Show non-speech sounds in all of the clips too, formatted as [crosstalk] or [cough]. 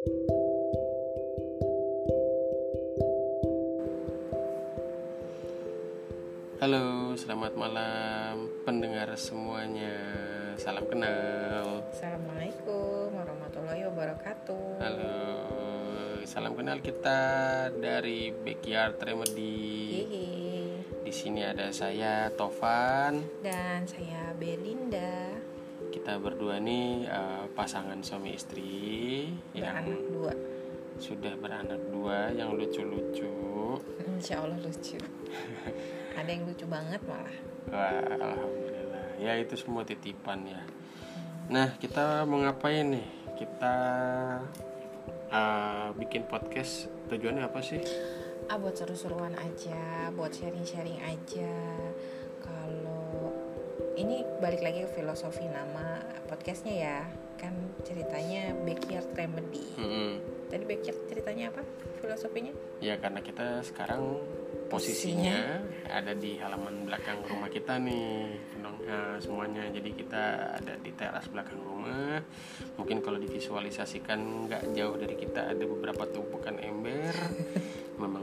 Halo, selamat malam pendengar semuanya. Salam kenal. Assalamualaikum warahmatullahi wabarakatuh. Halo, salam kenal kita dari Backyard Remedy. Di sini ada saya Tovan. Dan saya Belinda, Kita berdua nih eh, pasangan suami istri yang beranak dua. sudah beranak dua yang lucu-lucu. Insya Allah lucu. [laughs] Ada yang lucu banget malah. Wah, alhamdulillah. Ya itu semua titipan ya. Nah, kita mau ngapain nih? Kita uh, bikin podcast tujuannya apa sih? Ah buat seru-seruan aja, buat sharing-sharing aja. Kalau ini balik lagi ke filosofi nama podcastnya ya, kan ceritanya backyard remedy. Mm-mm. Tadi backyard ceritanya apa? Filosofinya? Ya karena kita sekarang posisinya ada di halaman belakang rumah kita nih, pendengar semuanya. Jadi kita ada di teras belakang rumah. Mungkin kalau divisualisasikan nggak jauh dari kita ada beberapa tumpukan ember.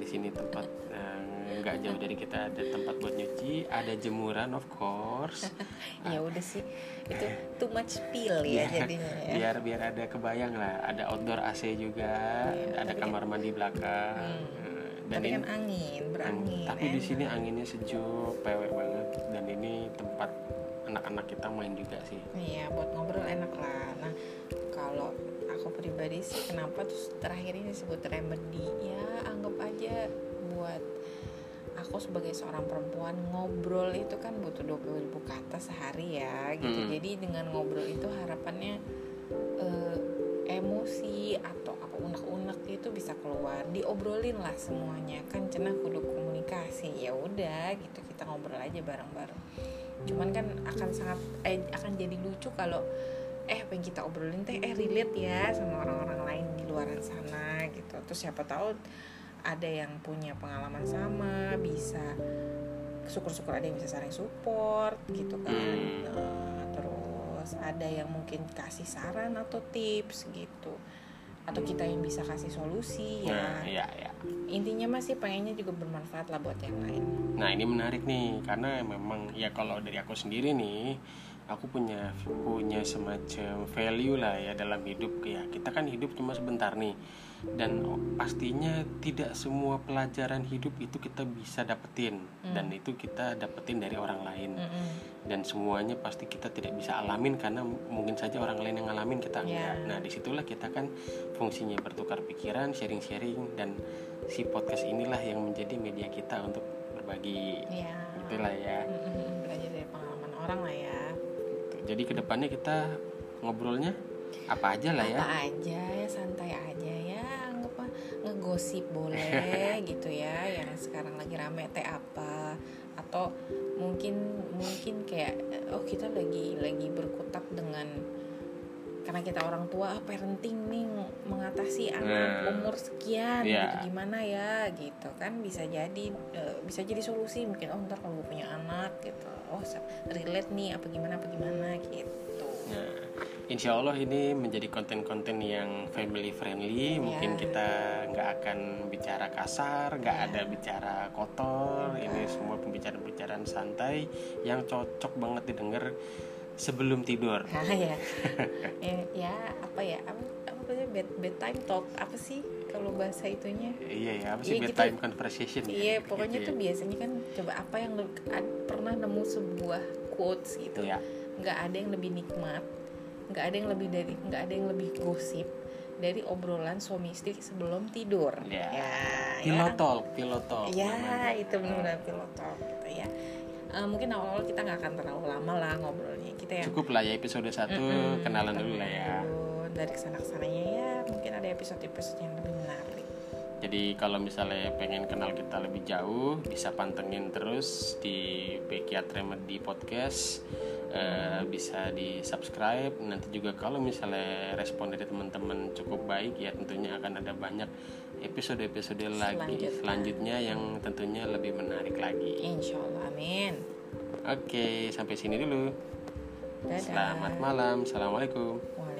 Di sini tempat eh, nggak jauh dari kita ada tempat buat nyuci, ada jemuran of course. [laughs] ya udah sih, itu too much pill ya jadinya ya. biar biar ada kebayang lah ada outdoor AC juga Iya, ada tapi kamar mandi belakang Hmm. Eh, dan Tapi ini kan angin, berangin. tapi di enak. sini anginnya sejuk pewek banget dan ini tempat anak-anak kita main juga sih Iya, buat ngobrol enak lah. Nah, kalau aku pribadi sih kenapa terus terakhir ini disebut remedy? Ya, anggap aja buat aku sebagai seorang perempuan ngobrol itu kan butuh 20 ribu kata sehari ya gitu. Mm. Jadi dengan ngobrol itu harapannya eh, emosi atau apa unek-unek itu bisa keluar diobrolin lah semuanya kan cenah kudu komunikasi ya udah gitu kita ngobrol aja bareng-bareng cuman kan akan sangat eh, akan jadi lucu kalau eh apa yang kita obrolin teh eh relate ya sama orang-orang lain di luar sana gitu. Terus siapa tahu ada yang punya pengalaman sama bisa syukur-syukur ada yang bisa saling support gitu kan. Hmm. Nah, terus ada yang mungkin kasih saran atau tips gitu. Atau kita yang bisa kasih solusi nah ya ya ya intinya masih pengennya juga bermanfaat lah buat yang lain. Nah ini menarik nih karena memang ya kalau dari aku sendiri nih aku punya punya semacam value lah ya dalam hidup ya kita kan hidup cuma sebentar nih dan pastinya tidak semua pelajaran hidup itu kita bisa dapetin Hmm. dan itu kita dapetin dari orang lain Mm-mm. dan semuanya pasti kita tidak bisa alamin karena mungkin saja orang lain yang ngalamin kita enggak. Ya. Nah di situlah kita kan fungsinya bertukar pikiran, sharing-sharing dan si podcast inilah yang menjadi media kita untuk berbagi. ya Itulah ya. Mm-mm, belajar dari pengalaman orang lah ya Jadi ke depannya kita ngobrolnya apa aja lah ya. apa aja ya santai aja ya anggap ngegosip boleh [laughs] gitu ya yang sekarang lagi rame teh apa atau mungkin mungkin kayak oh kita lagi lagi berkutat dengan karena kita orang tua ah, parenting nih mengatasi anak Nah. umur sekian Iya. gitu gimana ya gitu kan bisa jadi eh, bisa jadi solusi mungkin oh ntar kalau gue punya anak gitu oh relate nih apa gimana apa gimana gitu Nah, insya Allah ini menjadi konten-konten yang family friendly. Mungkin Ya. kita nggak akan bicara kasar, nggak Ya. ada bicara kotor. Ini Enggak. semua pembicaraan-pembicaraan santai yang cocok banget didengar sebelum tidur. Nah, [laughs] ya. ya, ya ya? Bed bedtime talk? Apa sih kalau bahasa itunya? Iya ya, apa sih Iya, bedtime conversation ya? Iya, Gitu pokoknya ya. tuh biasanya kan coba apa yang pernah nemu sebuah quotes gitu. Iya. Nggak ada yang lebih nikmat, nggak ada yang lebih dari nggak ada yang lebih gosip dari obrolan suami istri sebelum tidur. Iya. Ya, ya. talk, pillow talk. Ya, namanya. itu benar-benar pillow talk gitu ya. Eh, mungkin awal-awal kita nggak akan terlalu lama lah ngobrolnya. Kita yang Cukup lah ya episode satu Mm-mm, kenalan dulu lah ya. Dulu. dari ke sana ke sananya ya mungkin ada episode-episode yang lebih menarik Jadi kalau misalnya pengen kenal kita lebih jauh, bisa pantengin terus di Backyard Remedy Podcast. Eh, bisa di subscribe. Nanti juga kalau misalnya respon dari teman-teman cukup baik, ya tentunya akan ada banyak episode-episode lagi Selanjutnya. selanjutnya yang tentunya lebih menarik lagi. insya Allah amin Oke, sampai sini dulu. Dadah. Selamat malam. Assalamualaikum. Waalaikumsalam